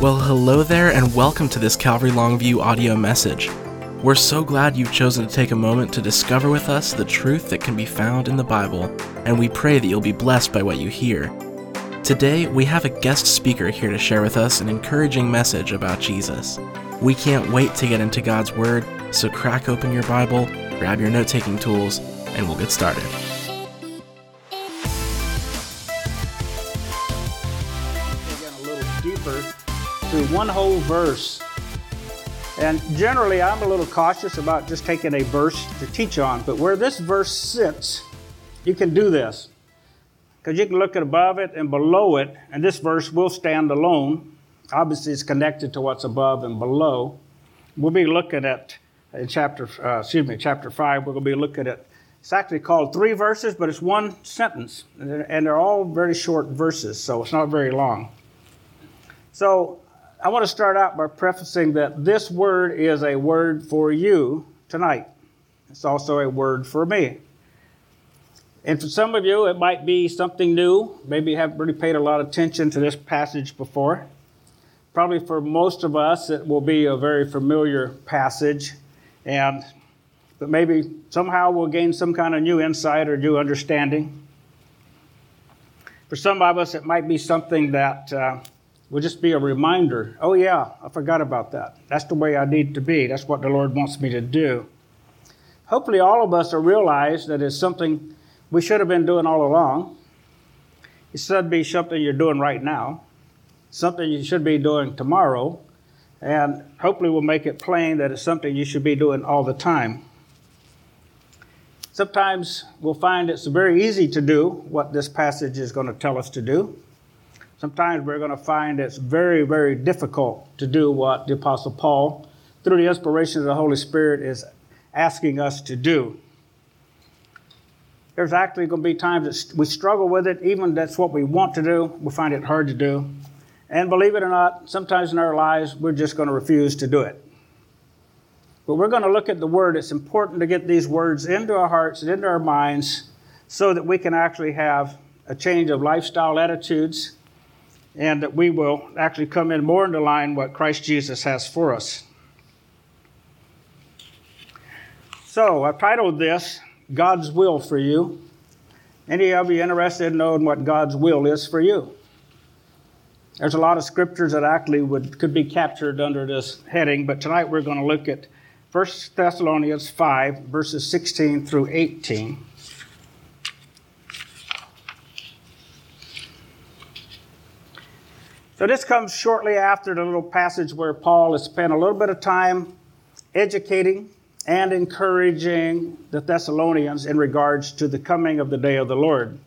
Well, hello there, and welcome to this Calvary Longview audio message. We're so glad you've chosen to take a moment to discover with us the truth that can be found in the Bible, and we pray that you'll be blessed by what you hear. Today, we have a guest speaker here to share with us an encouraging message about Jesus. We can't wait to get into God's Word, so crack open your Bible, grab your note taking tools, and we'll get started. One whole verse. And generally, I'm a little cautious about just taking a verse to teach on, but where this verse sits, you can do this. Because you can look at above it and below it, and this verse will stand alone. Obviously, it's connected to what's above and below. We'll be looking at in chapter, uh, excuse me, chapter five. We're going to be looking at. It's actually called three verses, but it's one sentence, and they're, and they're all very short verses, so it's not very long. So I want to start out by prefacing that this word is a word for you tonight. It's also a word for me. And for some of you, it might be something new. Maybe you haven't really paid a lot of attention to this passage before. Probably for most of us, it will be a very familiar passage. And but maybe somehow we'll gain some kind of new insight or new understanding. For some of us, it might be something that uh, will just be a reminder oh, yeah, I forgot about that. That's the way I need to be. That's what the Lord wants me to do. Hopefully, all of us will realize that it's something we should have been doing all along. It should be something you're doing right now, something you should be doing tomorrow, and hopefully, we'll make it plain that it's something you should be doing all the time. Sometimes we'll find it's very easy to do what this passage is going to tell us to do. Sometimes we're going to find it's very, very difficult to do what the Apostle Paul, through the inspiration of the Holy Spirit, is asking us to do. There's actually going to be times that we struggle with it, even that's what we want to do, we find it hard to do. And believe it or not, sometimes in our lives, we're just going to refuse to do it. But we're going to look at the Word. It's important to get these words into our hearts and into our minds so that we can actually have a change of lifestyle attitudes and that we will actually come in more into line what Christ Jesus has for us. So I've titled this God's Will for You. Any of you interested in knowing what God's will is for you? There's a lot of scriptures that actually would, could be captured under this heading, but tonight we're going to look at 1 Thessalonians 5, verses 16 through 18. So this comes shortly after the little passage where Paul has spent a little bit of time educating and encouraging the Thessalonians in regards to the coming of the day of the Lord.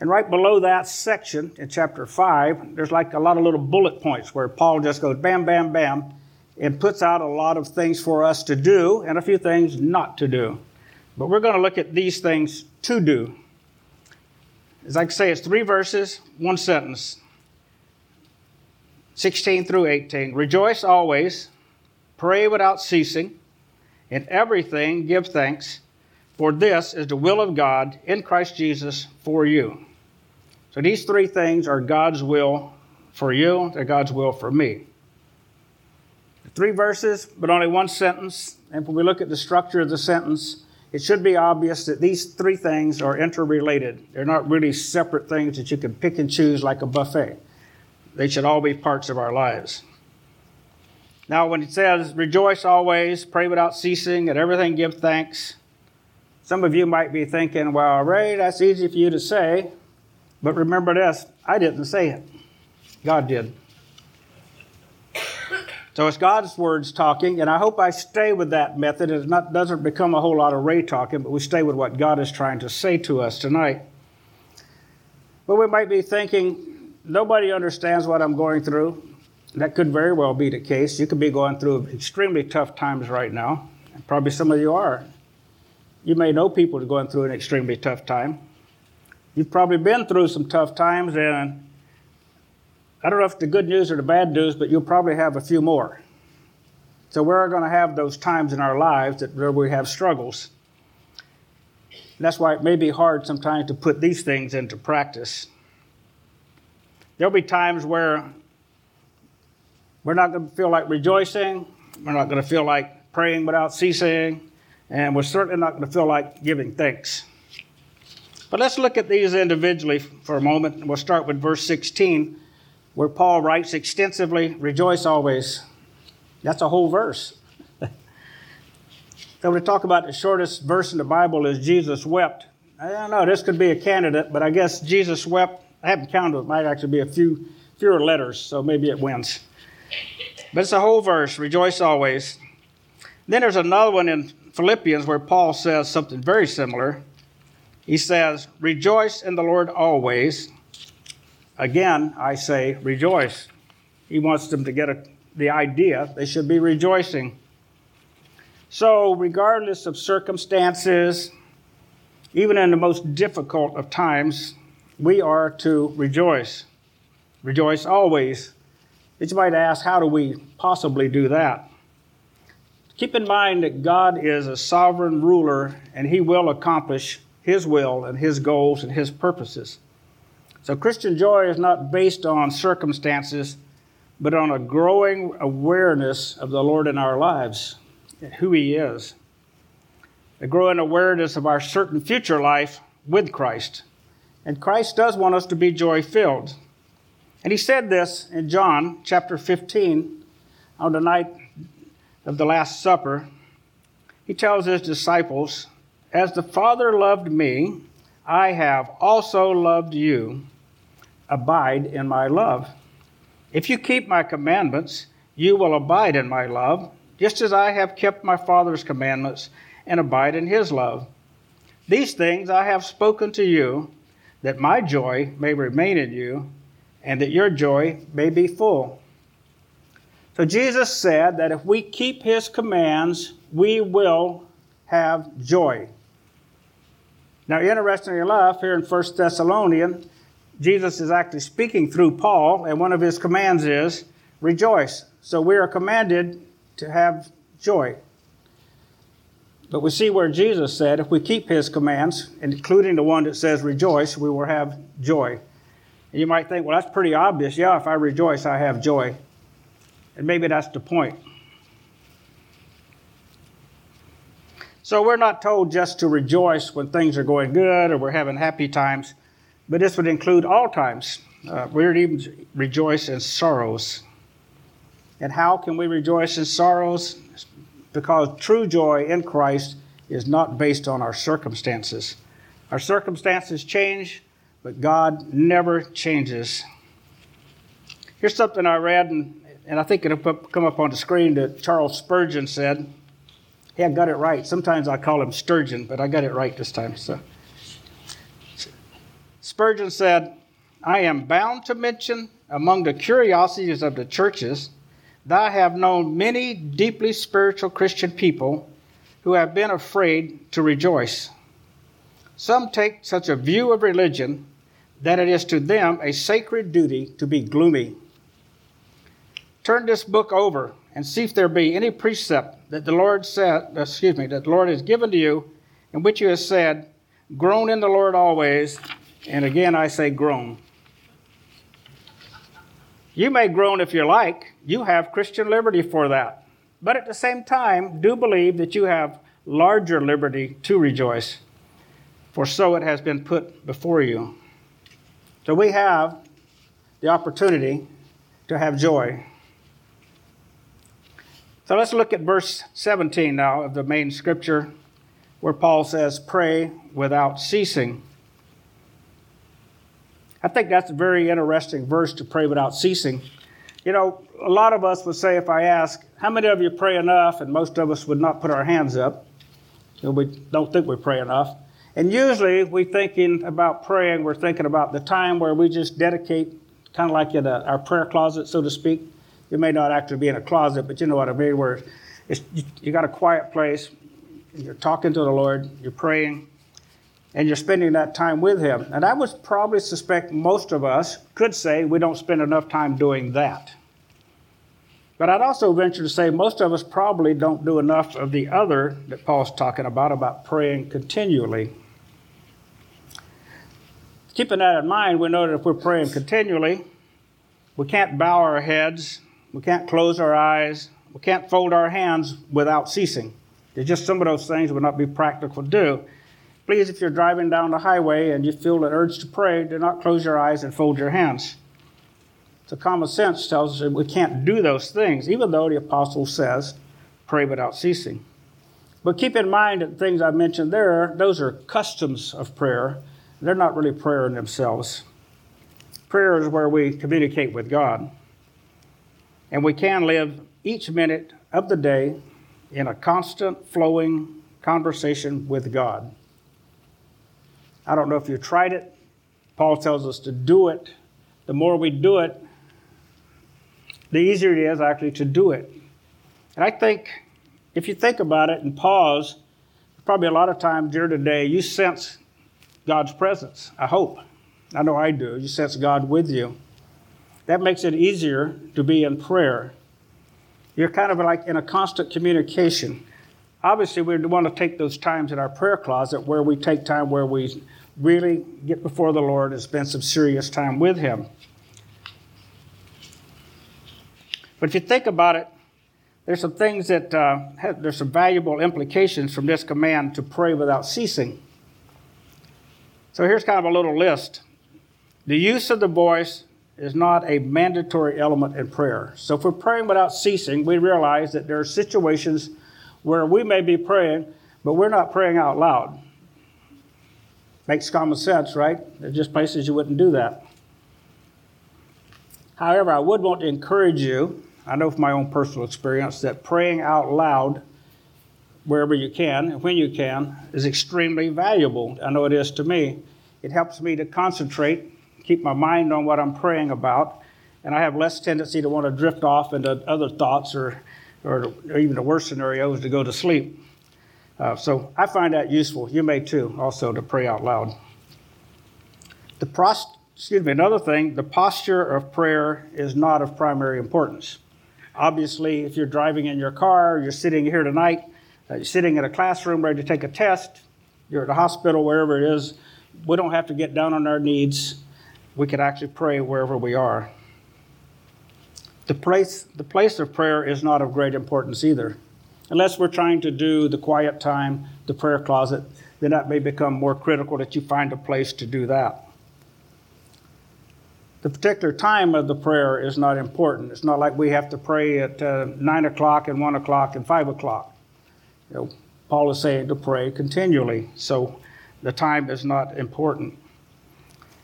And right below that section in chapter 5, there's like a lot of little bullet points where Paul just goes bam, bam, bam, and puts out a lot of things for us to do and a few things not to do. But we're going to look at these things to do. As I say, it's three verses, one sentence. 16 through 18. Rejoice always, pray without ceasing, in everything give thanks, for this is the will of God in Christ Jesus for you. So these three things are God's will for you, they're God's will for me. Three verses, but only one sentence. And when we look at the structure of the sentence, it should be obvious that these three things are interrelated. They're not really separate things that you can pick and choose like a buffet. They should all be parts of our lives. Now, when it says, rejoice always, pray without ceasing, and everything give thanks, some of you might be thinking, well, Ray, that's easy for you to say. But remember this I didn't say it, God did. So it's God's words talking, and I hope I stay with that method. It not, doesn't become a whole lot of Ray talking, but we stay with what God is trying to say to us tonight. But we might be thinking, nobody understands what I'm going through. That could very well be the case. You could be going through extremely tough times right now. Probably some of you are. You may know people going through an extremely tough time. You've probably been through some tough times, and I don't know if the good news or the bad news, but you'll probably have a few more. So we're going to have those times in our lives that where we have struggles. And that's why it may be hard sometimes to put these things into practice. There'll be times where We're not going to feel like rejoicing. We're not going to feel like praying without ceasing. And we're certainly not going to feel like giving thanks. But let's look at these individually for a moment. We'll start with verse 16, where Paul writes extensively, Rejoice always. That's a whole verse. so we talk about the shortest verse in the Bible is Jesus wept. I don't know, this could be a candidate, but I guess Jesus wept. I haven't counted, it might actually be a few fewer letters, so maybe it wins. But it's a whole verse, rejoice always. Then there's another one in Philippians where Paul says something very similar. He says, Rejoice in the Lord always. Again, I say, rejoice. He wants them to get a, the idea they should be rejoicing. So, regardless of circumstances, even in the most difficult of times, we are to rejoice. Rejoice always. But you might ask, how do we possibly do that? Keep in mind that God is a sovereign ruler and he will accomplish his will and his goals and his purposes. So, Christian joy is not based on circumstances, but on a growing awareness of the Lord in our lives, and who he is. A growing awareness of our certain future life with Christ. And Christ does want us to be joy filled. And he said this in John chapter 15 on the night of the Last Supper. He tells his disciples, As the Father loved me, I have also loved you. Abide in my love. If you keep my commandments, you will abide in my love, just as I have kept my Father's commandments and abide in his love. These things I have spoken to you, that my joy may remain in you and that your joy may be full. So Jesus said that if we keep his commands, we will have joy. Now, interestingly enough, here in 1 Thessalonians, Jesus is actually speaking through Paul, and one of his commands is rejoice. So we are commanded to have joy. But we see where Jesus said if we keep his commands, including the one that says rejoice, we will have joy. And you might think, well, that's pretty obvious. Yeah, if I rejoice, I have joy. And maybe that's the point. So we're not told just to rejoice when things are going good or we're having happy times, but this would include all times. Uh, we're even rejoice in sorrows. And how can we rejoice in sorrows? Because true joy in Christ is not based on our circumstances. Our circumstances change, but God never changes. Here's something I read, and, and I think it'll come up on the screen that Charles Spurgeon said. He had got it right. Sometimes I call him Sturgeon, but I got it right this time. So Spurgeon said, I am bound to mention among the curiosities of the churches I have known many deeply spiritual Christian people who have been afraid to rejoice. Some take such a view of religion that it is to them a sacred duty to be gloomy. Turn this book over and see if there be any precept that the Lord said, excuse me, that the Lord has given to you, in which you have said, Groan in the Lord always, and again I say groan. You may groan if you like. You have Christian liberty for that. But at the same time, do believe that you have larger liberty to rejoice, for so it has been put before you. So we have the opportunity to have joy. So let's look at verse 17 now of the main scripture where Paul says, Pray without ceasing. I think that's a very interesting verse to pray without ceasing. You know, a lot of us would say, if I ask, How many of you pray enough? and most of us would not put our hands up. We don't think we pray enough. And usually, we thinking about praying, we're thinking about the time where we just dedicate, kind of like in a, our prayer closet, so to speak. You may not actually be in a closet, but you know what I mean, where you, you got a quiet place, you're talking to the Lord, you're praying, and you're spending that time with Him. And I would probably suspect most of us could say we don't spend enough time doing that. But I'd also venture to say most of us probably don't do enough of the other that Paul's talking about, about praying continually. Keeping that in mind, we know that if we're praying continually, we can't bow our heads We can't close our eyes. We can't fold our hands without ceasing. There's just some of those things would not be practical to do. Please, if you're driving down the highway and you feel an urge to pray, do not close your eyes and fold your hands. So common sense tells us that we can't do those things, even though the apostle says, pray without ceasing. But keep in mind that things I mentioned there, those are customs of prayer. They're not really prayer in themselves. Prayer is where we communicate with God. And we can live each minute of the day in a constant flowing conversation with God. I don't know if you tried it. Paul tells us to do it. The more we do it, the easier it is actually to do it. And I think if you think about it and pause, probably a lot of times during the day you sense God's presence. I hope. I know I do. You sense God with you. That makes it easier to be in prayer. You're kind of like in a constant communication. Obviously, we want to take those times in our prayer closet where we take time where we really get before the Lord and spend some serious time with Him. But if you think about it, there's some things that uh, have, there's some valuable implications from this command to pray without ceasing. So here's kind of a little list. The use of the voice is not a mandatory element in prayer. So if we're praying without ceasing, we realize that there are situations where we may be praying, but we're not praying out loud. Makes common sense, right? There's just places you wouldn't do that. However, I would want to encourage you I know from my own personal experience that praying out loud wherever you can and when you can is extremely valuable. I know it is to me. It helps me to concentrate, keep my mind on what I'm praying about, and I have less tendency to want to drift off into other thoughts or, or, or even the worst scenario is to go to sleep. Uh, so I find that useful. You may too, also, to pray out loud. The prost- excuse me, another thing, the posture of prayer is not of primary importance. Obviously, if you're driving in your car, you're sitting here tonight, uh, you're sitting in a classroom ready to take a test, you're at a hospital, wherever it is, we don't have to get down on our knees. We can actually pray wherever we are. The place, the place of prayer is not of great importance either. Unless we're trying to do the quiet time, the prayer closet, then that may become more critical that you find a place to do that. The particular time of the prayer is not important. It's not like we have to pray at uh, 9 o'clock and 1 o'clock and 5 o'clock. You know, Paul is saying to pray continually, so the time is not important.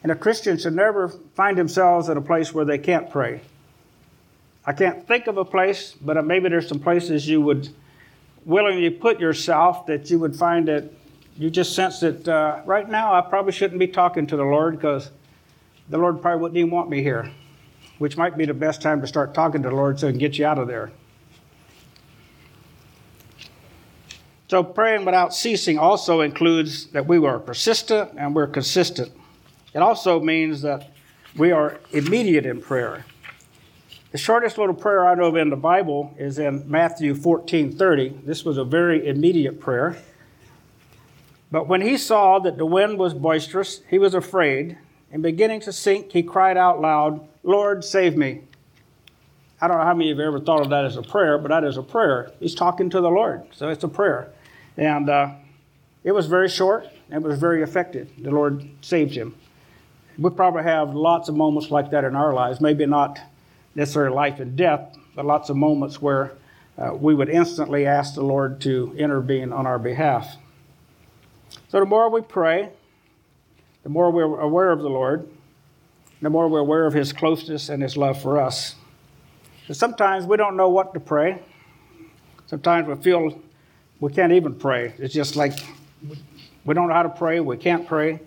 And a Christian should never find themselves at a place where they can't pray. I can't think of a place, but maybe there's some places you would willingly put yourself that you would find that you just sense that uh, right now I probably shouldn't be talking to the Lord because the Lord probably wouldn't even want me here, which might be the best time to start talking to the Lord so he can get you out of there. So, praying without ceasing also includes that we are persistent and we're consistent. It also means that we are immediate in prayer. The shortest little prayer I know of in the Bible is in Matthew 14 30. This was a very immediate prayer. But when he saw that the wind was boisterous, he was afraid and beginning to sink, he cried out loud, Lord, save me. I don't know how many of you have ever thought of that as a prayer, but that is a prayer. He's talking to the Lord, so it's a prayer. And uh, it was very short, it was very effective. The Lord saved him. We probably have lots of moments like that in our lives, maybe not necessarily life and death, but lots of moments where uh, we would instantly ask the Lord to intervene on our behalf. So the more we pray, the more we're aware of the Lord, the more we're aware of His closeness and His love for us. And sometimes we don't know what to pray. Sometimes we feel we can't even pray. It's just like we don't know how to pray, we can't pray.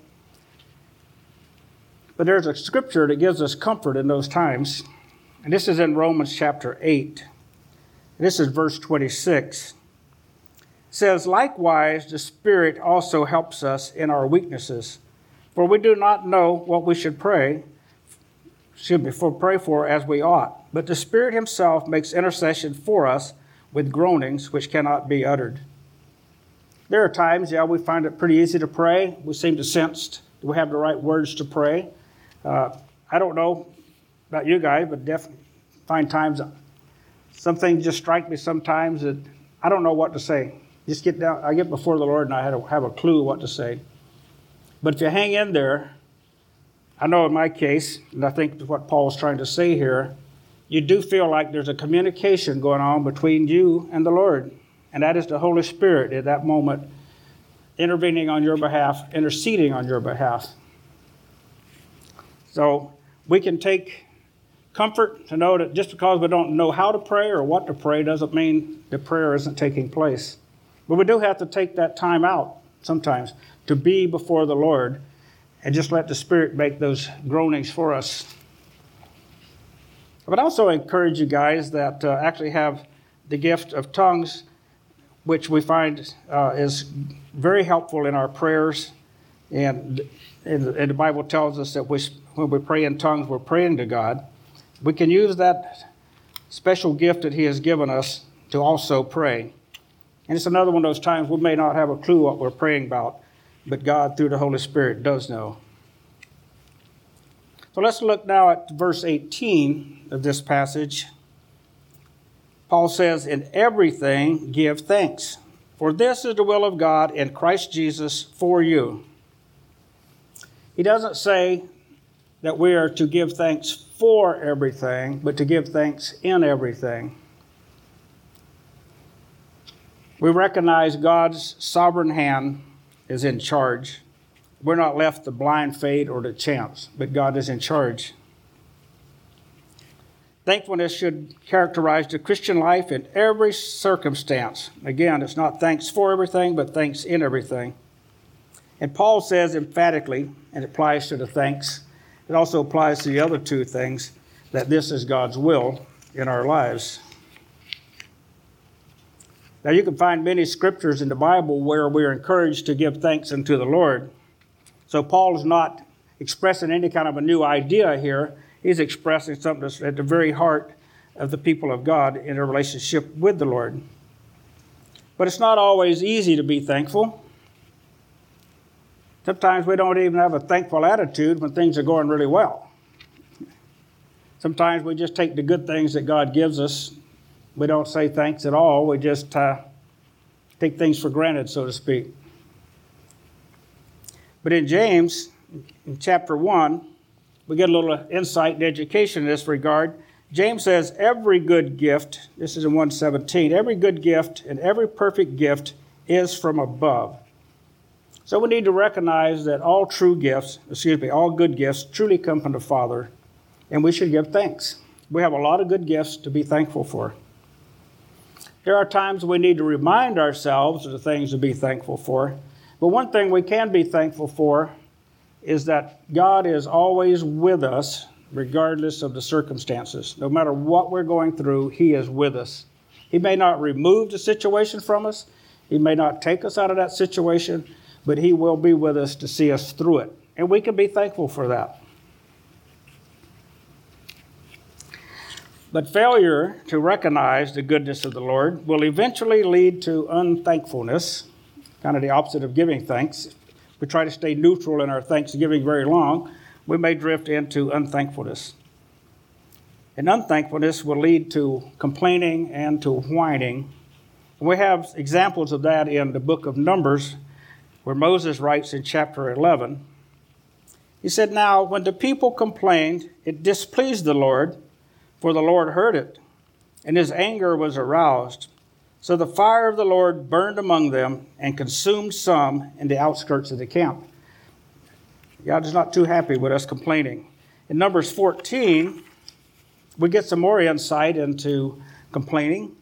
But there's a scripture that gives us comfort in those times. And this is in Romans chapter 8. This is verse 26. It says, Likewise, the Spirit also helps us in our weaknesses. For we do not know what we should pray, should be for pray for as we ought. But the Spirit Himself makes intercession for us with groanings which cannot be uttered. There are times, yeah, we find it pretty easy to pray. We seem to sense we have the right words to pray. Uh, I don't know about you guys, but definitely find times some things just strike me sometimes that I don't know what to say. Just get down, I get before the Lord and I have a clue what to say. But if you hang in there, I know in my case, and I think what Paul's trying to say here, you do feel like there's a communication going on between you and the Lord. And that is the Holy Spirit at that moment intervening on your behalf, interceding on your behalf. So we can take comfort to know that just because we don't know how to pray or what to pray doesn't mean the prayer isn't taking place. But we do have to take that time out sometimes to be before the Lord and just let the Spirit make those groanings for us. But also encourage you guys that uh, actually have the gift of tongues, which we find uh, is very helpful in our prayers. And, and, and the Bible tells us that we, when we pray in tongues, we're praying to God. We can use that special gift that He has given us to also pray. And it's another one of those times we may not have a clue what we're praying about, but God, through the Holy Spirit, does know. So let's look now at verse 18 of this passage. Paul says, In everything give thanks, for this is the will of God in Christ Jesus for you. He doesn't say that we are to give thanks for everything, but to give thanks in everything. We recognize God's sovereign hand is in charge. We're not left to blind fate or to chance, but God is in charge. Thankfulness should characterize the Christian life in every circumstance. Again, it's not thanks for everything, but thanks in everything. And Paul says emphatically, and it applies to the thanks, it also applies to the other two things, that this is God's will in our lives. Now, you can find many scriptures in the Bible where we're encouraged to give thanks unto the Lord. So, Paul is not expressing any kind of a new idea here. He's expressing something that's at the very heart of the people of God in a relationship with the Lord. But it's not always easy to be thankful. Sometimes we don't even have a thankful attitude when things are going really well. Sometimes we just take the good things that God gives us we don't say thanks at all. We just uh, take things for granted, so to speak. But in James, in chapter 1, we get a little insight and education in this regard. James says, Every good gift, this is in 117, every good gift and every perfect gift is from above. So we need to recognize that all true gifts, excuse me, all good gifts truly come from the Father, and we should give thanks. We have a lot of good gifts to be thankful for. There are times we need to remind ourselves of the things to be thankful for. But one thing we can be thankful for is that God is always with us, regardless of the circumstances. No matter what we're going through, He is with us. He may not remove the situation from us, He may not take us out of that situation, but He will be with us to see us through it. And we can be thankful for that. But failure to recognize the goodness of the Lord will eventually lead to unthankfulness, kind of the opposite of giving thanks. If we try to stay neutral in our thanksgiving very long, we may drift into unthankfulness. And unthankfulness will lead to complaining and to whining. We have examples of that in the book of Numbers, where Moses writes in chapter 11. He said, Now, when the people complained, it displeased the Lord for the Lord heard it, and his anger was aroused. So the fire of the Lord burned among them and consumed some in the outskirts of the camp. God is not too happy with us complaining. In Numbers 14, we get some more insight into complaining.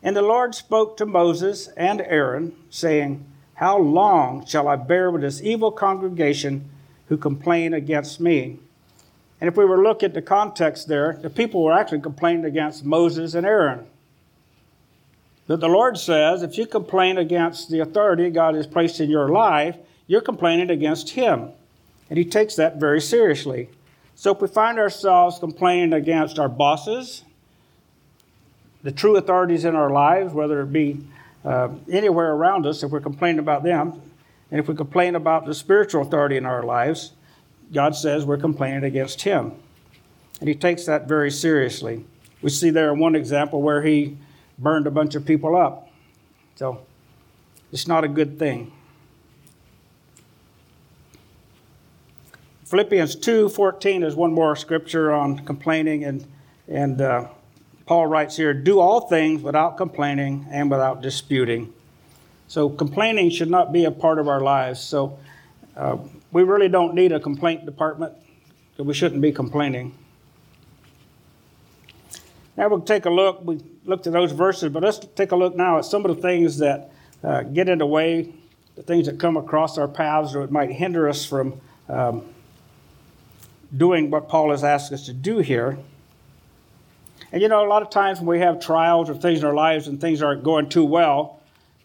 And the Lord spoke to Moses and Aaron, saying, How long shall I bear with this evil congregation who complain against me? And if we were to look at the context there, the people were actually complaining against Moses and Aaron. But the Lord says, if you complain against the authority God has placed in your life, you're complaining against Him. And He takes that very seriously. So if we find ourselves complaining against our bosses, the true authorities in our lives, whether it be uh, anywhere around us, if we're complaining about them, and if we complain about the spiritual authority in our lives, God says we're complaining against Him. And He takes that very seriously. We see there one example where he burned a bunch of people up. So it's not a good thing. Philippians 2:14 is one more scripture on complaining, and and uh, Paul writes here, "Do all things without complaining and without disputing." So complaining should not be a part of our lives. So uh, we really don't need a complaint department, we shouldn't be complaining. Now we'll take a look. We looked at those verses, but let's take a look now at some of the things that uh, get in the way, the things that come across our paths, or it might hinder us from um, doing what Paul has asked us to do here. And you know, a lot of times when we have trials or things in our lives and things aren't going too well,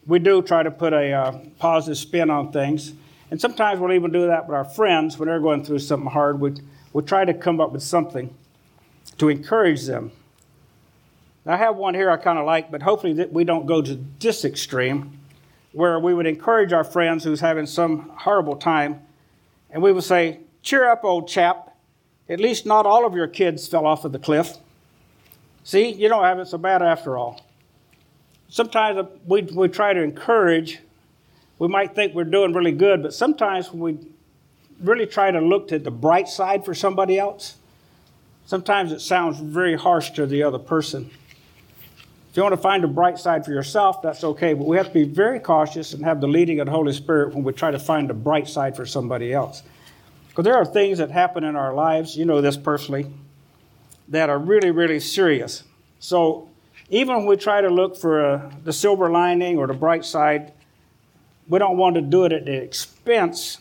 we do try to put a uh, positive spin on things. And sometimes we'll even do that with our friends when they're going through something hard. We, we try to come up with something to encourage them. I have one here I kind of like, but hopefully that we don't go to this extreme where we would encourage our friends who's having some horrible time and we would say, Cheer up, old chap. At least not all of your kids fell off of the cliff. See, you don't have it so bad after all. Sometimes we, we try to encourage, we might think we're doing really good, but sometimes when we really try to look to the bright side for somebody else, sometimes it sounds very harsh to the other person. If you want to find a bright side for yourself, that's okay, but we have to be very cautious and have the leading of the Holy Spirit when we try to find a bright side for somebody else. Because there are things that happen in our lives, you know this personally, that are really, really serious. So even when we try to look for uh, the silver lining or the bright side, we don't want to do it at the expense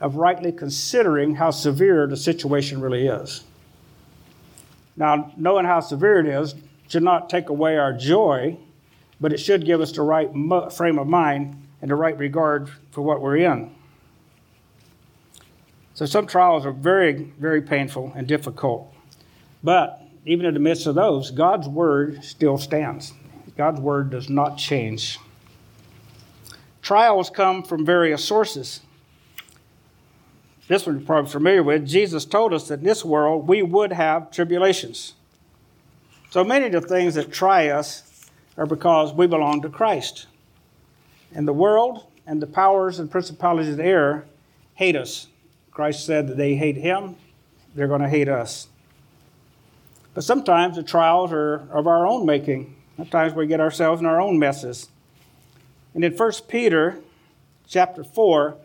of rightly considering how severe the situation really is. Now, knowing how severe it is should not take away our joy, but it should give us the right frame of mind and the right regard for what we're in. So some trials are very, very painful and difficult. But even in the midst of those, God's word still stands. God's word does not change. Trials come from various sources. This one you're probably familiar with. Jesus told us that in this world we would have tribulations. So many of the things that try us are because we belong to Christ. And the world and the powers and principalities of the air hate us Christ said that they hate him, they're going to hate us. But sometimes the trials are of our own making. Sometimes we get ourselves in our own messes. And in 1 Peter chapter 4,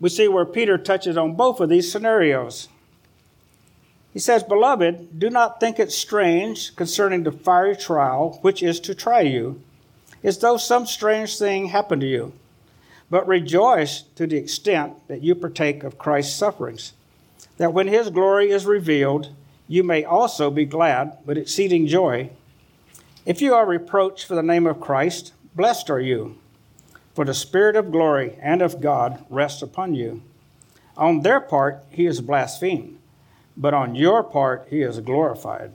we see where Peter touches on both of these scenarios. He says, Beloved, do not think it strange concerning the fiery trial which is to try you, as though some strange thing happened to you but rejoice to the extent that you partake of Christ's sufferings, that when his glory is revealed, you may also be glad with exceeding joy. If you are reproached for the name of Christ, blessed are you, for the Spirit of glory and of God rests upon you. On their part, he is blasphemed, but on your part, he is glorified.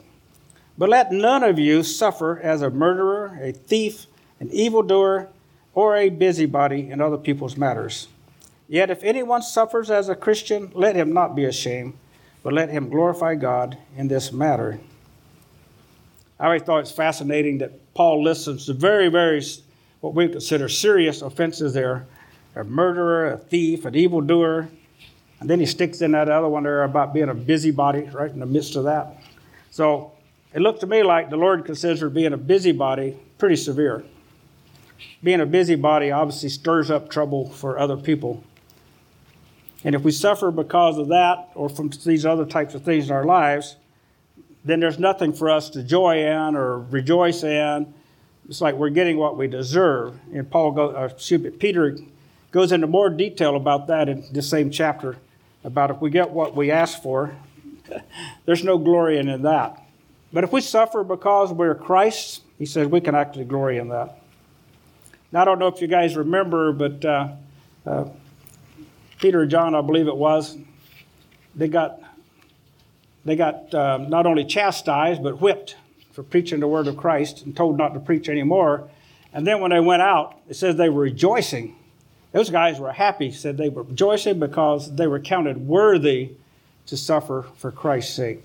But let none of you suffer as a murderer, a thief, an evildoer, or a busybody in other people's matters. Yet if anyone suffers as a Christian, let him not be ashamed, but let him glorify God in this matter. I always thought it's fascinating that Paul listens to very, very what we consider serious offenses there a murderer, a thief, an evildoer. And then he sticks in that other one there about being a busybody right in the midst of that. So it looked to me like the Lord considers being a busybody pretty severe being a busybody obviously stirs up trouble for other people. And if we suffer because of that or from these other types of things in our lives, then there's nothing for us to joy in or rejoice in. It's like we're getting what we deserve. And Paul goes, uh, Peter goes into more detail about that in the same chapter about if we get what we ask for, there's no glory in that. But if we suffer because we're Christ, he says we can actually glory in that. Now, I don't know if you guys remember, but uh, uh, Peter and John, I believe it was, they got they got uh, not only chastised but whipped for preaching the word of Christ and told not to preach anymore. And then when they went out, it says they were rejoicing. Those guys were happy, said they were rejoicing because they were counted worthy to suffer for Christ's sake.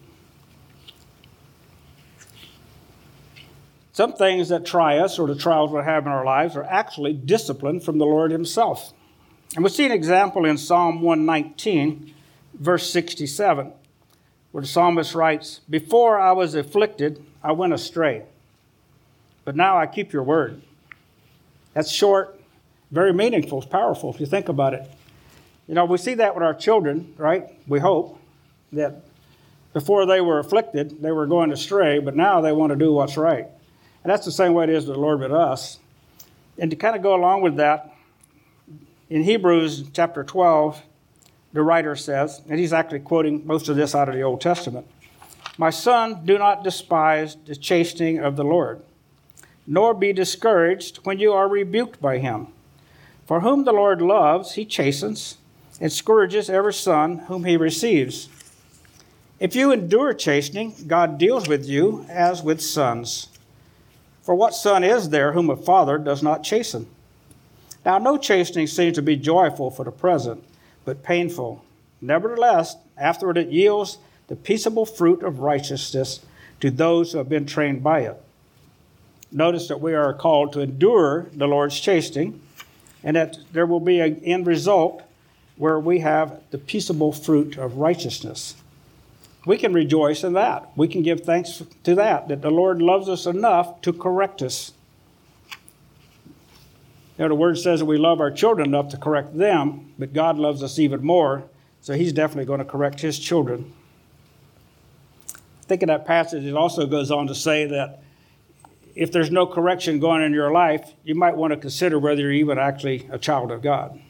Some things that try us or the trials we have in our lives are actually discipline from the Lord Himself. And we see an example in Psalm 119, verse 67, where the psalmist writes, Before I was afflicted, I went astray, but now I keep your word. That's short, very meaningful, powerful if you think about it. You know, we see that with our children, right? We hope that before they were afflicted, they were going astray, but now they want to do what's right. And that's the same way it is with the Lord with us. And to kind of go along with that, in Hebrews chapter 12, the writer says, and he's actually quoting most of this out of the Old Testament My son, do not despise the chastening of the Lord, nor be discouraged when you are rebuked by him. For whom the Lord loves, he chastens and scourges every son whom he receives. If you endure chastening, God deals with you as with sons. For what son is there whom a father does not chasten? Now, no chastening seems to be joyful for the present, but painful. Nevertheless, afterward it yields the peaceable fruit of righteousness to those who have been trained by it. Notice that we are called to endure the Lord's chastening, and that there will be an end result where we have the peaceable fruit of righteousness. We can rejoice in that. We can give thanks to that, that the Lord loves us enough to correct us. Know, the word says that we love our children enough to correct them, but God loves us even more, so He's definitely going to correct His children. Think in that passage, it also goes on to say that if there's no correction going in your life, you might want to consider whether you're even actually a child of God.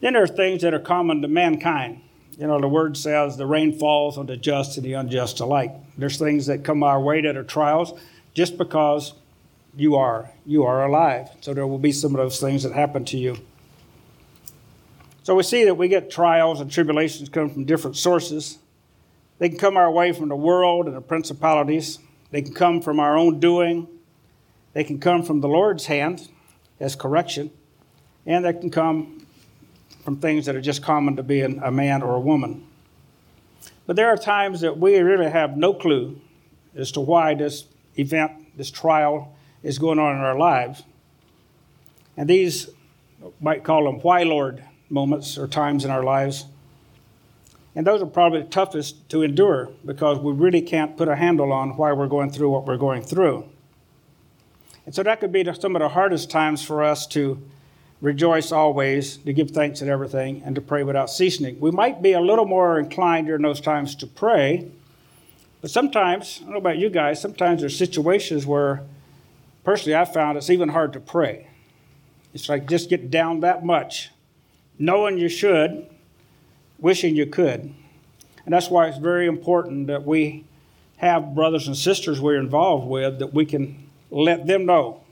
Then there are things that are common to mankind. You know, the word says the rain falls on the just and the unjust alike. There's things that come our way that are trials just because you are you are alive. So there will be some of those things that happen to you. So we see that we get trials and tribulations come from different sources. They can come our way from the world and the principalities. They can come from our own doing. They can come from the Lord's hand as correction. And they can come from things that are just common to being a man or a woman. But there are times that we really have no clue as to why this event, this trial, is going on in our lives. And these might call them why Lord moments or times in our lives. And those are probably the toughest to endure because we really can't put a handle on why we're going through what we're going through. And so that could be some of the hardest times for us to rejoice always, to give thanks at everything, and to pray without ceasing. We might be a little more inclined during those times to pray but sometimes, I don't know about you guys, sometimes there's situations where, personally, I've found it's even hard to pray. It's like just get down that much, knowing you should, wishing you could. And that's why it's very important that we have brothers and sisters we're involved with that we can let them know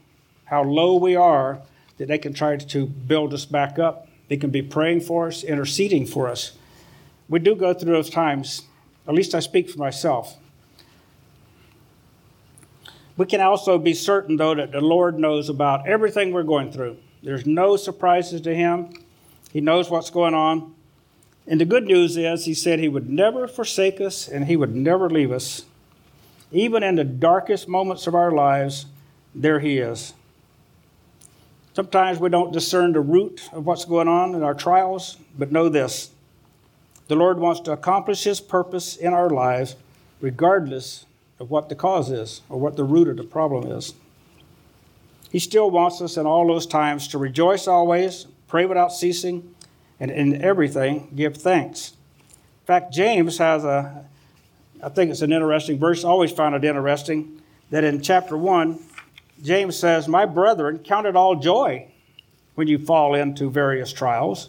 how low we are, that they can try to build us back up. They can be praying for us, interceding for us. We do go through those times at least I speak for myself. We can also be certain, though, that the Lord knows about everything we're going through. There's no surprises to Him. He knows what's going on. And the good news is, He said He would never forsake us and He would never leave us. Even in the darkest moments of our lives, there He is. Sometimes we don't discern the root of what's going on in our trials, but know this the Lord wants to accomplish His purpose in our lives, regardless of what the cause is or what the root of the problem is. He still wants us in all those times to rejoice always, pray without ceasing, and in everything give thanks. In fact, James has a, I think it's an interesting verse, I always found it interesting, that in chapter 1, James says, My brethren, count it all joy when you fall into various trials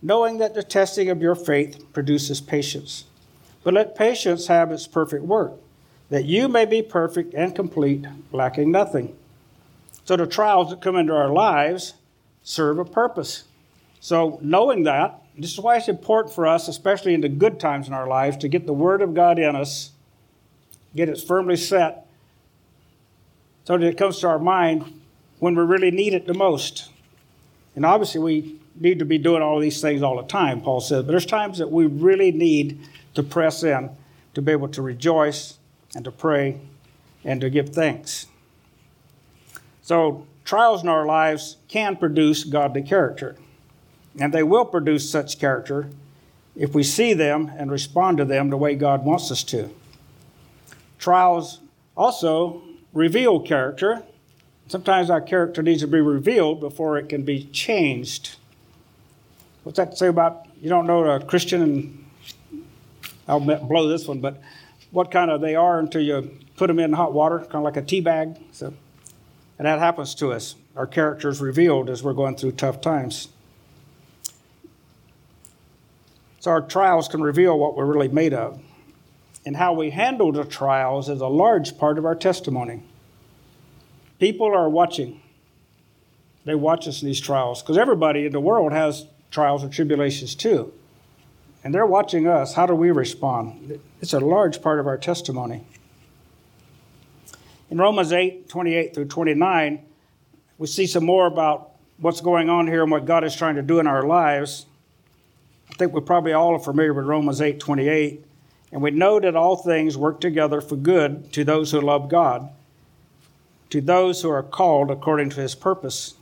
knowing that the testing of your faith produces patience. But let patience have its perfect work, that you may be perfect and complete, lacking nothing. So the trials that come into our lives serve a purpose. So knowing that, this is why it's important for us, especially in the good times in our lives, to get the Word of God in us, get it firmly set, so that it comes to our mind when we really need it the most. And obviously, we need to be doing all these things all the time, Paul says, but there's times that we really need to press in to be able to rejoice and to pray and to give thanks. So, trials in our lives can produce godly character, and they will produce such character if we see them and respond to them the way God wants us to. Trials also reveal character. Sometimes our character needs to be revealed before it can be changed. What's that say about you don't know a Christian and I'll blow this one, but what kind of they are until you put them in hot water, kind of like a tea bag. So, and that happens to us. Our character is revealed as we're going through tough times. So our trials can reveal what we're really made of. And how we handle the trials is a large part of our testimony. People are watching. They watch us in these trials because everybody in the world has trials and tribulations too. And they're watching us. How do we respond? It's a large part of our testimony. In Romans 8 28 through 29, we see some more about what's going on here and what God is trying to do in our lives. I think we probably all are familiar with Romans 8 28. And we know that all things work together for good to those who love God, to those who are called according to his purpose.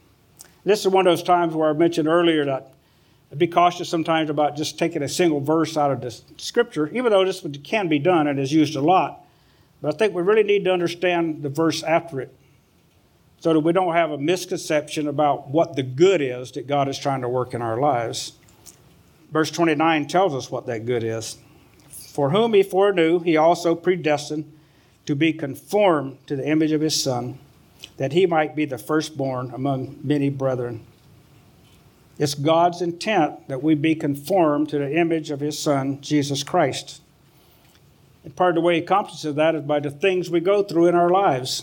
This is one of those times where I mentioned earlier that I'd be cautious sometimes about just taking a single verse out of the scripture, even though this can be done and is used a lot. But I think we really need to understand the verse after it so that we don't have a misconception about what the good is that God is trying to work in our lives. Verse 29 tells us what that good is. For whom he foreknew, he also predestined to be conformed to the image of his Son, that he might be the firstborn among many brethren. It's God's intent that we be conformed to the image of his Son, Jesus Christ. And part of the way he accomplishes that is by the things we go through in our lives.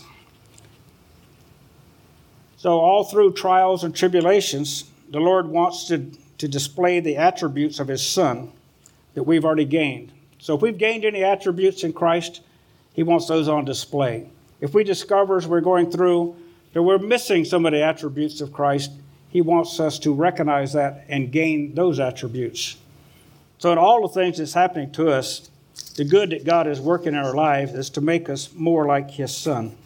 So, all through trials and tribulations, the Lord wants to, to display the attributes of his Son that we've already gained. So, if we've gained any attributes in Christ, he wants those on display. If we discover as we're going through that we're missing some of the attributes of Christ, he wants us to recognize that and gain those attributes. So, in all the things that's happening to us, the good that God is working in our lives is to make us more like His Son.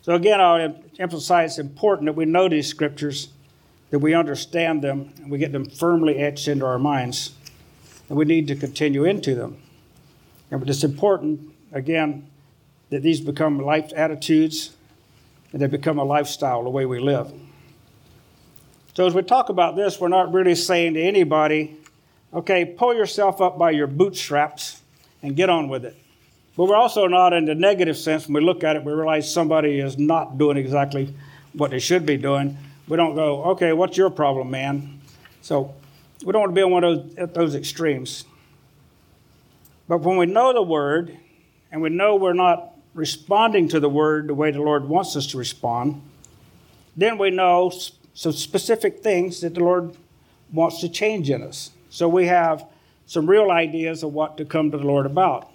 So, again, I'll emphasize it's important that we know these scriptures, that we understand them, and we get them firmly etched into our minds. And we need to continue into them. And it's important, again, that these become life attitudes and they become a lifestyle, the way we live. So, as we talk about this, we're not really saying to anybody, okay, pull yourself up by your bootstraps and get on with it. But we're also not in the negative sense. When we look at it, we realize somebody is not doing exactly what they should be doing. We don't go, okay, what's your problem, man? So we don't want to be on one of those, those extremes. But when we know the word and we know we're not responding to the word the way the Lord wants us to respond, then we know some specific things that the Lord wants to change in us. So we have some real ideas of what to come to the Lord about.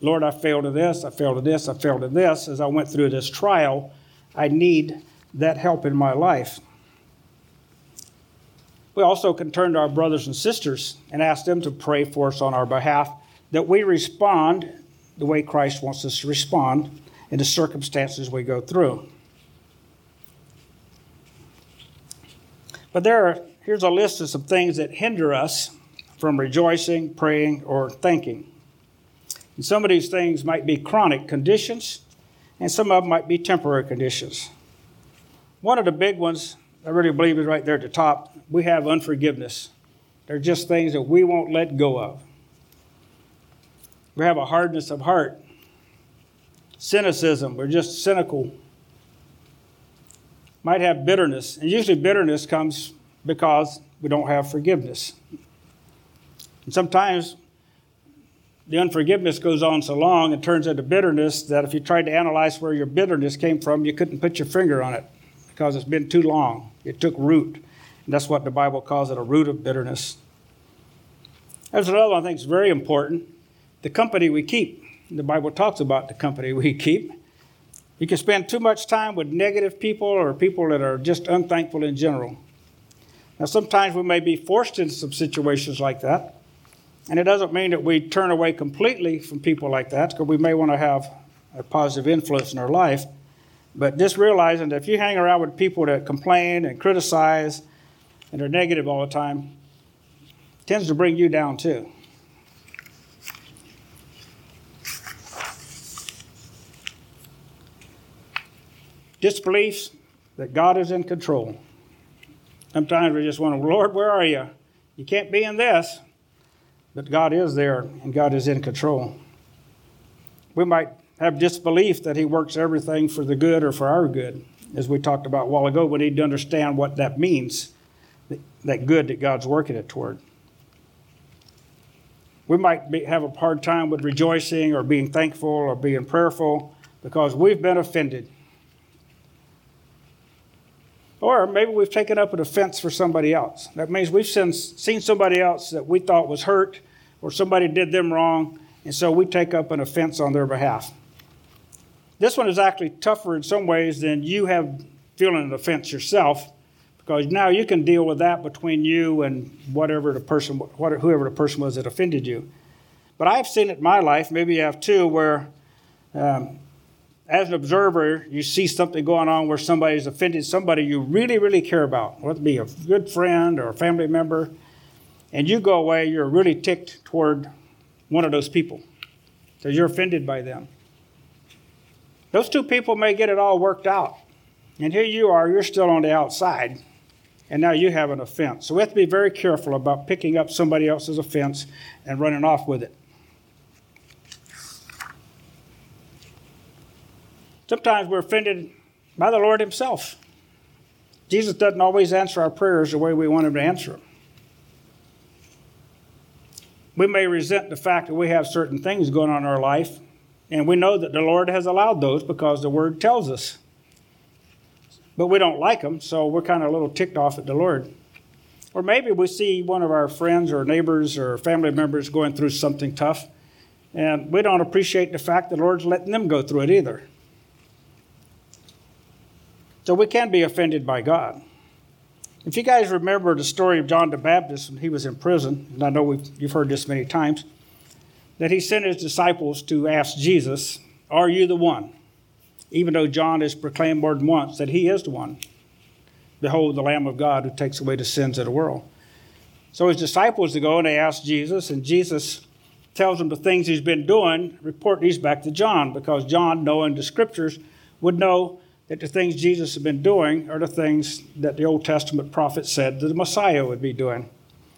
Lord, I failed at this, I failed at this, I failed at this. As I went through this trial, I need that help in my life. We also can turn to our brothers and sisters and ask them to pray for us on our behalf that we respond the way Christ wants us to respond in the circumstances we go through. But there are here's a list of some things that hinder us from rejoicing, praying, or thinking. And some of these things might be chronic conditions, and some of them might be temporary conditions. One of the big ones, I really believe, is right there at the top. We have unforgiveness. They're just things that we won't let go of. We have a hardness of heart. Cynicism, we're just cynical. Might have bitterness, and usually bitterness comes because we don't have forgiveness. And sometimes the unforgiveness goes on so long it turns into bitterness that if you tried to analyze where your bitterness came from, you couldn't put your finger on it because it's been too long. It took root. And that's what the Bible calls it a root of bitterness. There's another one I think is very important the company we keep. The Bible talks about the company we keep. You can spend too much time with negative people or people that are just unthankful in general. Now, sometimes we may be forced into some situations like that, And it doesn't mean that we turn away completely from people like that, because we may want to have a positive influence in our life. But just realizing that if you hang around with people that complain and criticize and are negative all the time, tends to bring you down too. Disbeliefs that God is in control. Sometimes we just want to, Lord, where are you? You can't be in this. But God is there and God is in control. We might have disbelief that He works everything for the good or for our good. As we talked about a while ago, we need to understand what that means that good that God's working it toward. We might be, have a hard time with rejoicing or being thankful or being prayerful because we've been offended. Or maybe we've taken up an offense for somebody else. That means we've seen, somebody else that we thought was hurt or somebody did them wrong, and so we take up an offense on their behalf. This one is actually tougher in some ways than you have feeling an offense yourself, because now you can deal with that between you and whatever the person, whoever the person was that offended you. But I've seen it in my life, maybe you have too, where um, as an observer, you see something going on where somebody's offended somebody you really, really care about, whether it be a good friend or a family member, and you go away, you're really ticked toward one of those people because you're offended by them. Those two people may get it all worked out. And here you are, you're still on the outside, and now you have an offense. So we have to be very careful about picking up somebody else's offense and running off with it. Sometimes we're offended by the Lord Himself. Jesus doesn't always answer our prayers the way we want Him to answer them. We may resent the fact that we have certain things going on in our life, and we know that the Lord has allowed those because the Word tells us. But we don't like them, so we're kind of a little ticked off at the Lord. Or maybe we see one of our friends or neighbors or family members going through something tough, and we don't appreciate the fact that the Lord's letting them go through it either. So we can be offended by God. If you guys remember the story of John the Baptist when he was in prison, and I know you've heard this many times, that he sent his disciples to ask Jesus, Are you the one? Even though John has proclaimed more than once that he is the one. Behold, the Lamb of God who takes away the sins of the world. So his disciples go and they ask Jesus, and Jesus tells them the things he's been doing, report these back to John, because John, knowing the scriptures, would know that the things Jesus had been doing are the things that the Old Testament prophet said the Messiah would be doing.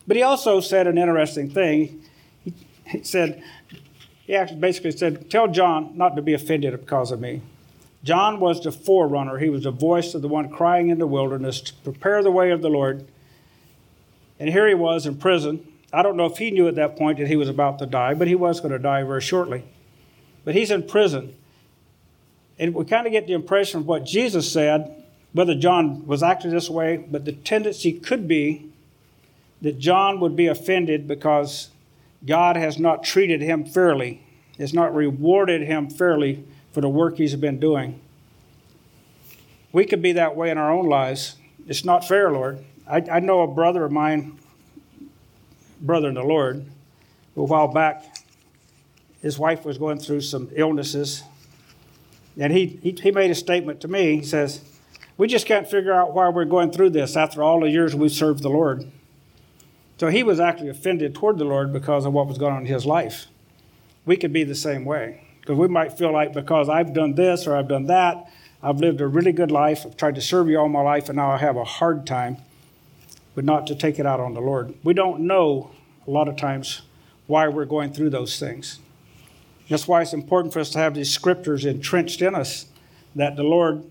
But he also said an interesting thing. He, he said, he actually basically said, Tell John not to be offended because of me. John was the forerunner. He was the voice of the one crying in the wilderness to prepare the way of the Lord. And here he was in prison. I don't know if he knew at that point that he was about to die, but he was going to die very shortly. But he's in prison. And we kind of get the impression of what Jesus said, whether John was acting this way, but the tendency could be that John would be offended because God has not treated him fairly, has not rewarded him fairly for the work he's been doing. We could be that way in our own lives. It's not fair, Lord. I, I know a brother of mine, brother in the Lord, a while back, his wife was going through some illnesses and he, he, he made a statement to me. He says, We just can't figure out why we're going through this after all the years we've served the Lord. So he was actually offended toward the Lord because of what was going on in his life. We could be the same way. Because we might feel like because I've done this or I've done that, I've lived a really good life, I've tried to serve you all my life, and now I have a hard time, but not to take it out on the Lord. We don't know a lot of times why we're going through those things. That's why it's important for us to have these scriptures entrenched in us that the Lord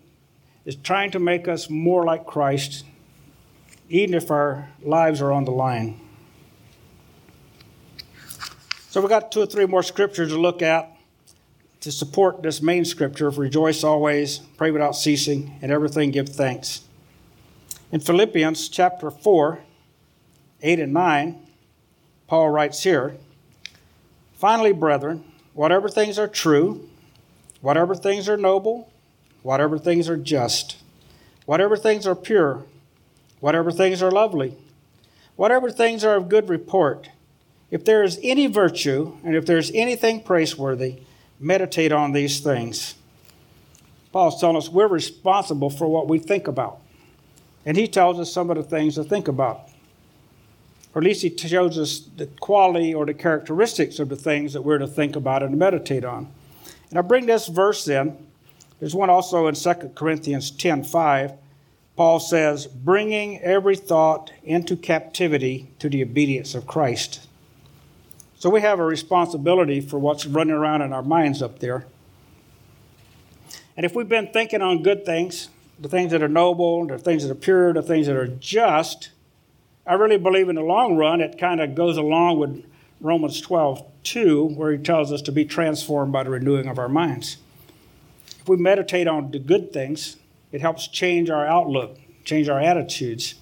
is trying to make us more like Christ, even if our lives are on the line. So we've got two or three more scriptures to look at to support this main scripture of rejoice always, pray without ceasing, and everything give thanks. In Philippians chapter 4, 8 and 9, Paul writes here Finally, brethren, whatever things are true, whatever things are noble, whatever things are just, whatever things are pure, whatever things are lovely, whatever things are of good report, If there is any virtue, and if there's anything praiseworthy, meditate on these things. Paul's telling us we're responsible for what we think about. And he tells us some of the things to think about. Or at least he shows us the quality or the characteristics of the things that we're to think about and meditate on. And I bring this verse in. There's one also in 2 Corinthians 10 5. Paul says, bringing every thought into captivity to the obedience of Christ. So we have a responsibility for what's running around in our minds up there. And if we've been thinking on good things, the things that are noble, the things that are pure, the things that are just, I really believe in the long run it kind of goes along with Romans 12, 2, where he tells us to be transformed by the renewing of our minds. If we meditate on the good things, it helps change our outlook, change our attitudes.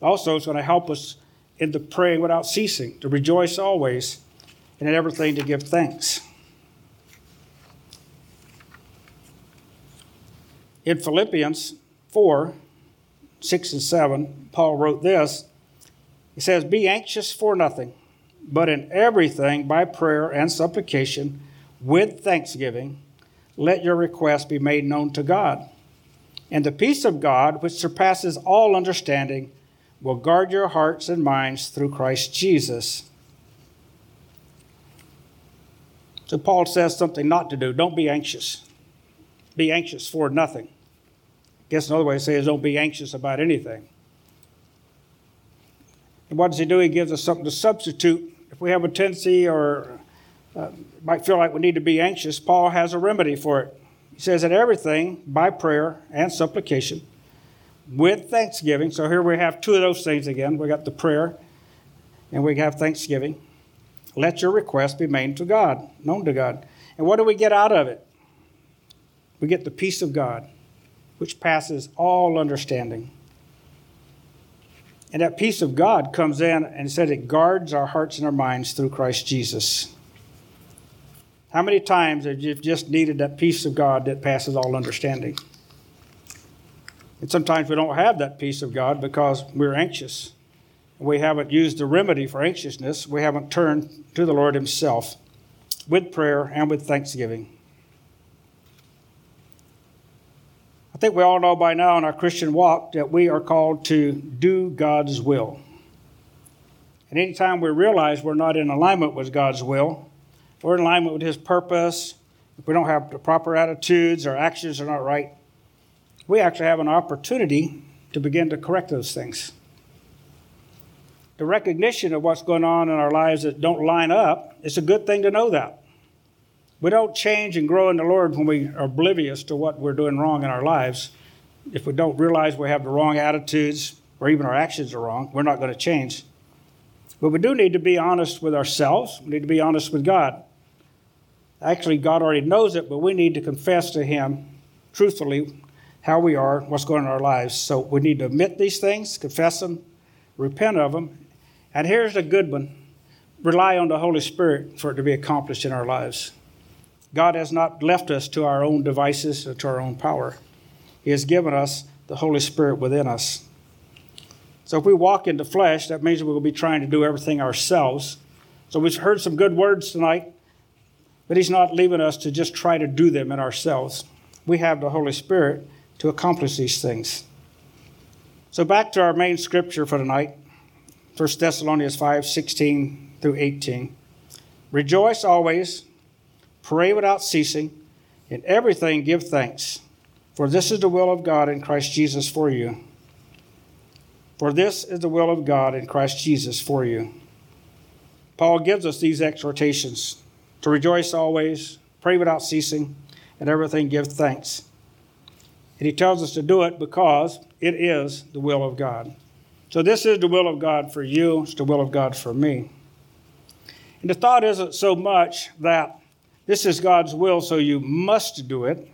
Also, it's going to help us in the praying without ceasing, to rejoice always, and in everything to give thanks. In Philippians 4 6 and 7, Paul wrote this. He says, Be anxious for nothing, but in everything by prayer and supplication with thanksgiving, let your requests be made known to God. And the peace of God, which surpasses all understanding, will guard your hearts and minds through Christ Jesus. So Paul says something not to do. Don't be anxious. Be anxious for nothing. I guess another way to say is don't be anxious about anything. What does he do? He gives us something to substitute. If we have a tendency or uh, might feel like we need to be anxious, Paul has a remedy for it. He says that everything by prayer and supplication with thanksgiving. So here we have two of those things again. We got the prayer and we have thanksgiving. Let your request be made to God, known to God. And what do we get out of it? We get the peace of God, which passes all understanding. And that peace of God comes in and said it guards our hearts and our minds through Christ Jesus. How many times have you just needed that peace of God that passes all understanding? And sometimes we don't have that peace of God because we're anxious. We haven't used the remedy for anxiousness. We haven't turned to the Lord Himself with prayer and with thanksgiving. Think we all know by now in our Christian walk that we are called to do God's will. And anytime we realize we're not in alignment with God's will, we're in alignment with His purpose, if we don't have the proper attitudes, our actions are not right, we actually have an opportunity to begin to correct those things the recognition of what's going on in our lives that don't line up, it's a good thing to know that. We don't change and grow in the Lord when we are oblivious to what we're doing wrong in our lives. If we don't realize we have the wrong attitudes or even our actions are wrong, we're not going to change. But we do need to be honest with ourselves. We need to be honest with God. Actually, God already knows it, but we need to confess to Him truthfully how we are, what's going on in our lives. So we need to admit these things, confess them, repent of them, and here's a good one rely on the Holy Spirit for it to be accomplished in our lives. God has not left us to our own devices or to our own power, He has given us the Holy Spirit within us. So if we walk in the flesh, that means we will be trying to do everything ourselves. So we've heard some good words tonight, but He's not leaving us to just try to do them in ourselves. We have the Holy Spirit to accomplish these things. So back to our main scripture for tonight. 1 Thessalonians 5 16 through 18. Rejoice always, pray without ceasing, in everything give thanks, for this is the will of God in Christ Jesus for you. For this is the will of God in Christ Jesus for you. Paul gives us these exhortations to rejoice always, pray without ceasing, and everything give thanks. And he tells us to do it because it is the will of God. So, this is the will of God for you, it's the will of God for me. And the thought isn't so much that this is God's will, so you must do it.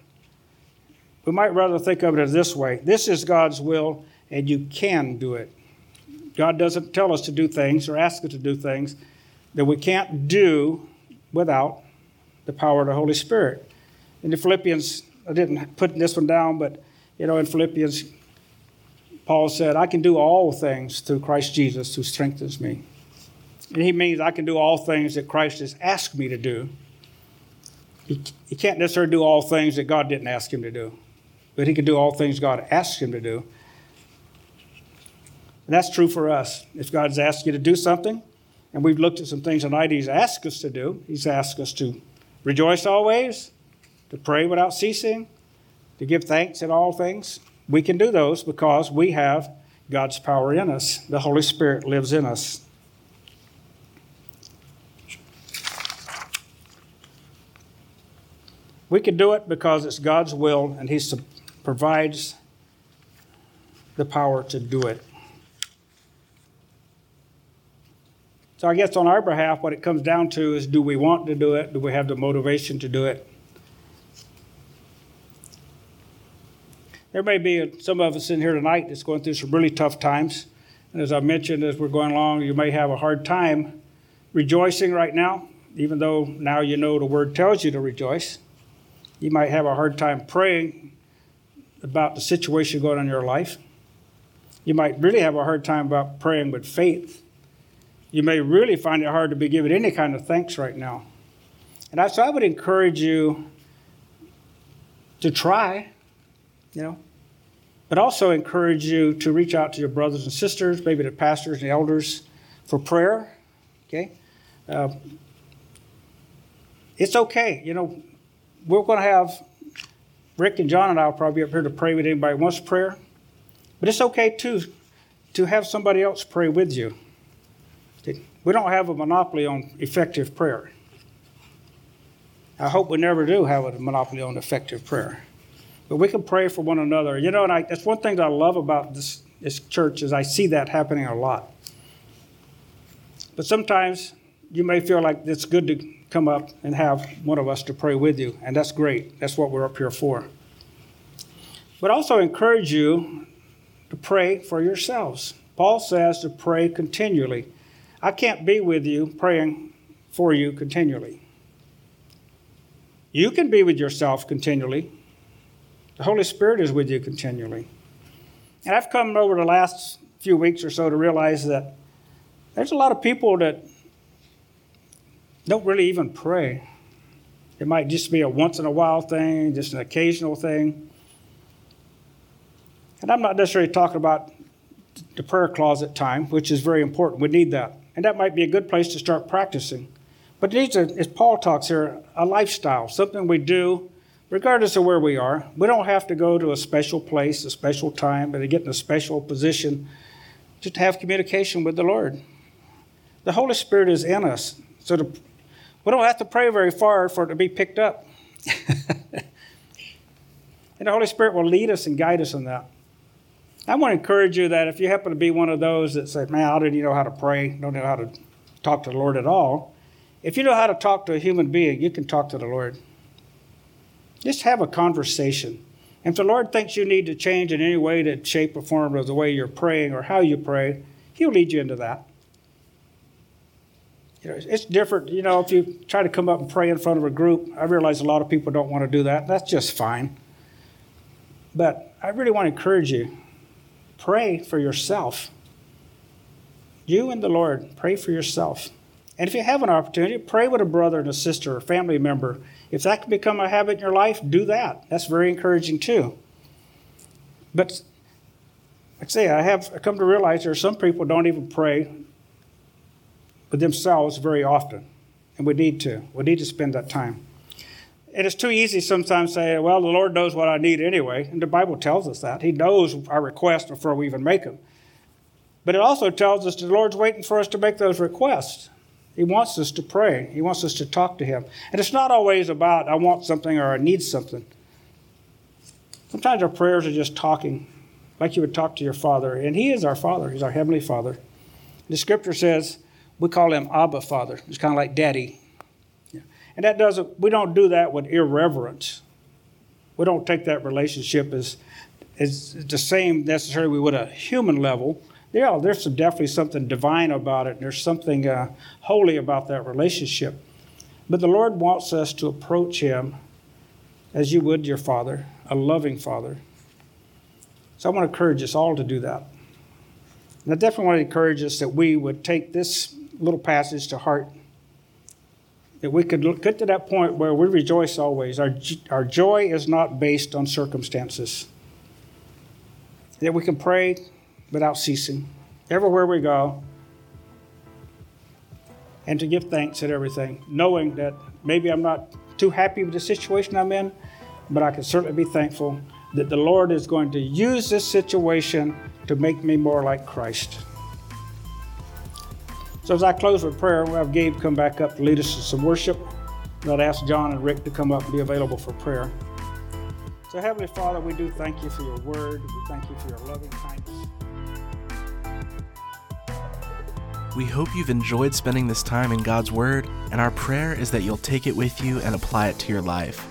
We might rather think of it this way this is God's will, and you can do it. God doesn't tell us to do things or ask us to do things that we can't do without the power of the Holy Spirit. In the Philippians, I didn't put this one down, but you know, in Philippians, Paul said, I can do all things through Christ Jesus who strengthens me. And he means I can do all things that Christ has asked me to do. He, he can't necessarily do all things that God didn't ask him to do, but he can do all things God asked him to do. And that's true for us. If God's asked you to do something, and we've looked at some things tonight He's asked us to do, He's asked us to rejoice always, to pray without ceasing, to give thanks in all things. We can do those because we have God's power in us. The Holy Spirit lives in us. We can do it because it's God's will and He provides the power to do it. So I guess on our behalf, what it comes down to is do we want to do it? Do we have the motivation to do it? There may be some of us in here tonight that's going through some really tough times. And as I mentioned, as we're going along, you may have a hard time rejoicing right now, even though now you know the word tells you to rejoice. You might have a hard time praying about the situation going on in your life. You might really have a hard time about praying with faith you may really find it hard to be given any kind of thanks right now. And I, so I would encourage you to try, you know, but also encourage you to reach out to your brothers and sisters, maybe the pastors and elders for prayer. Okay? Uh, it's okay. You know, we're going to have Rick and John and I will probably be up here to pray with anybody who wants prayer. But it's okay too to have somebody else pray with you. We don't have a monopoly on effective prayer. I hope we never do have a monopoly on effective prayer. But we can pray for one another. You know, and I, that's one thing that I love about this, this church is I see that happening a lot. But sometimes you may feel like it's good to come up and have one of us to pray with you, and that's great. That's what we're up here for. But also encourage you to pray for yourselves. Paul says to pray continually. I can't be with you praying for you continually. You can be with yourself continually. The Holy Spirit is with you continually. And I've come over the last few weeks or so to realize that there's a lot of people that don't really even pray. It might just be a once in a while thing, just an occasional thing. And I'm not necessarily talking about the prayer closet time, which is very important. We need that and that might be a good place to start practicing. But these are, as Paul talks here, a lifestyle, something we do regardless of where we are. We don't have to go to a special place, a special time, to get in a special position just to have communication with the Lord. The Holy Spirit is in us, so to, we don't have to pray very far for it to be picked up. and the Holy Spirit will lead us and guide us in that. I want to encourage you that if you happen to be one of those that say, man, I don't even know how to pray, don't know how to talk to the Lord at all, if you know how to talk to a human being, you can talk to the Lord. Just have a conversation. And if the Lord thinks you need to change in any way, to shape or form of the way you're praying or how you pray, He'll lead you into that. You know, it's different, you know, if you try to come up and pray in front of a group, I realize a lot of people don't want to do that. That's just fine. But I really want to encourage you Pray for yourself. You and the Lord, pray for yourself. And if you have an opportunity, pray with a brother and a sister or family member. If that can become a habit in your life, do that. That's very encouraging too. But like I say, I have come to realize there are some people don't even pray with themselves very often. And we need to. We need to spend that time. It is too easy sometimes to say, well, the Lord knows what I need anyway. And the Bible tells us that. He knows our requests before we even make them. But it also tells us the Lord's waiting for us to make those requests. He wants us to pray, He wants us to talk to Him. And it's not always about, I want something or I need something. Sometimes our prayers are just talking like you would talk to your Father. And He is our Father, He's our Heavenly Father. The scripture says we call Him Abba Father. It's kind of like Daddy. And that doesn't, we don't do that with irreverence. We don't take that relationship as, as the same necessarily we would a human level. Yeah, there's some, definitely something divine about it. There's something uh, holy about that relationship. But the Lord wants us to approach Him as you would your Father, a loving Father. So I want to encourage us all to do that. And I definitely want to encourage us that we would take this little passage to heart. That we could get to that point where we rejoice always. Our, our joy is not based on circumstances. That we can pray without ceasing everywhere we go and to give thanks at everything, knowing that maybe I'm not too happy with the situation I'm in, but I can certainly be thankful that the Lord is going to use this situation to make me more like Christ. So as I close with prayer, we'll have Gabe come back up to lead us in some worship. I'd ask John and Rick to come up and be available for prayer. So Heavenly Father, we do thank you for your word. We thank you for your loving kindness. We hope you've enjoyed spending this time in God's Word, and our prayer is that you'll take it with you and apply it to your life.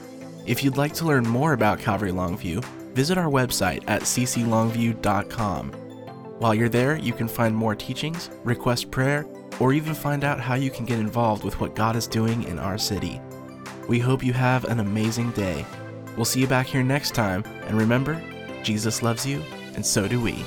If you'd like to learn more about Calvary Longview, visit our website at cclongview.com. While you're there, you can find more teachings, request prayer, or even find out how you can get involved with what God is doing in our city. We hope you have an amazing day. We'll see you back here next time, and remember, Jesus loves you, and so do we.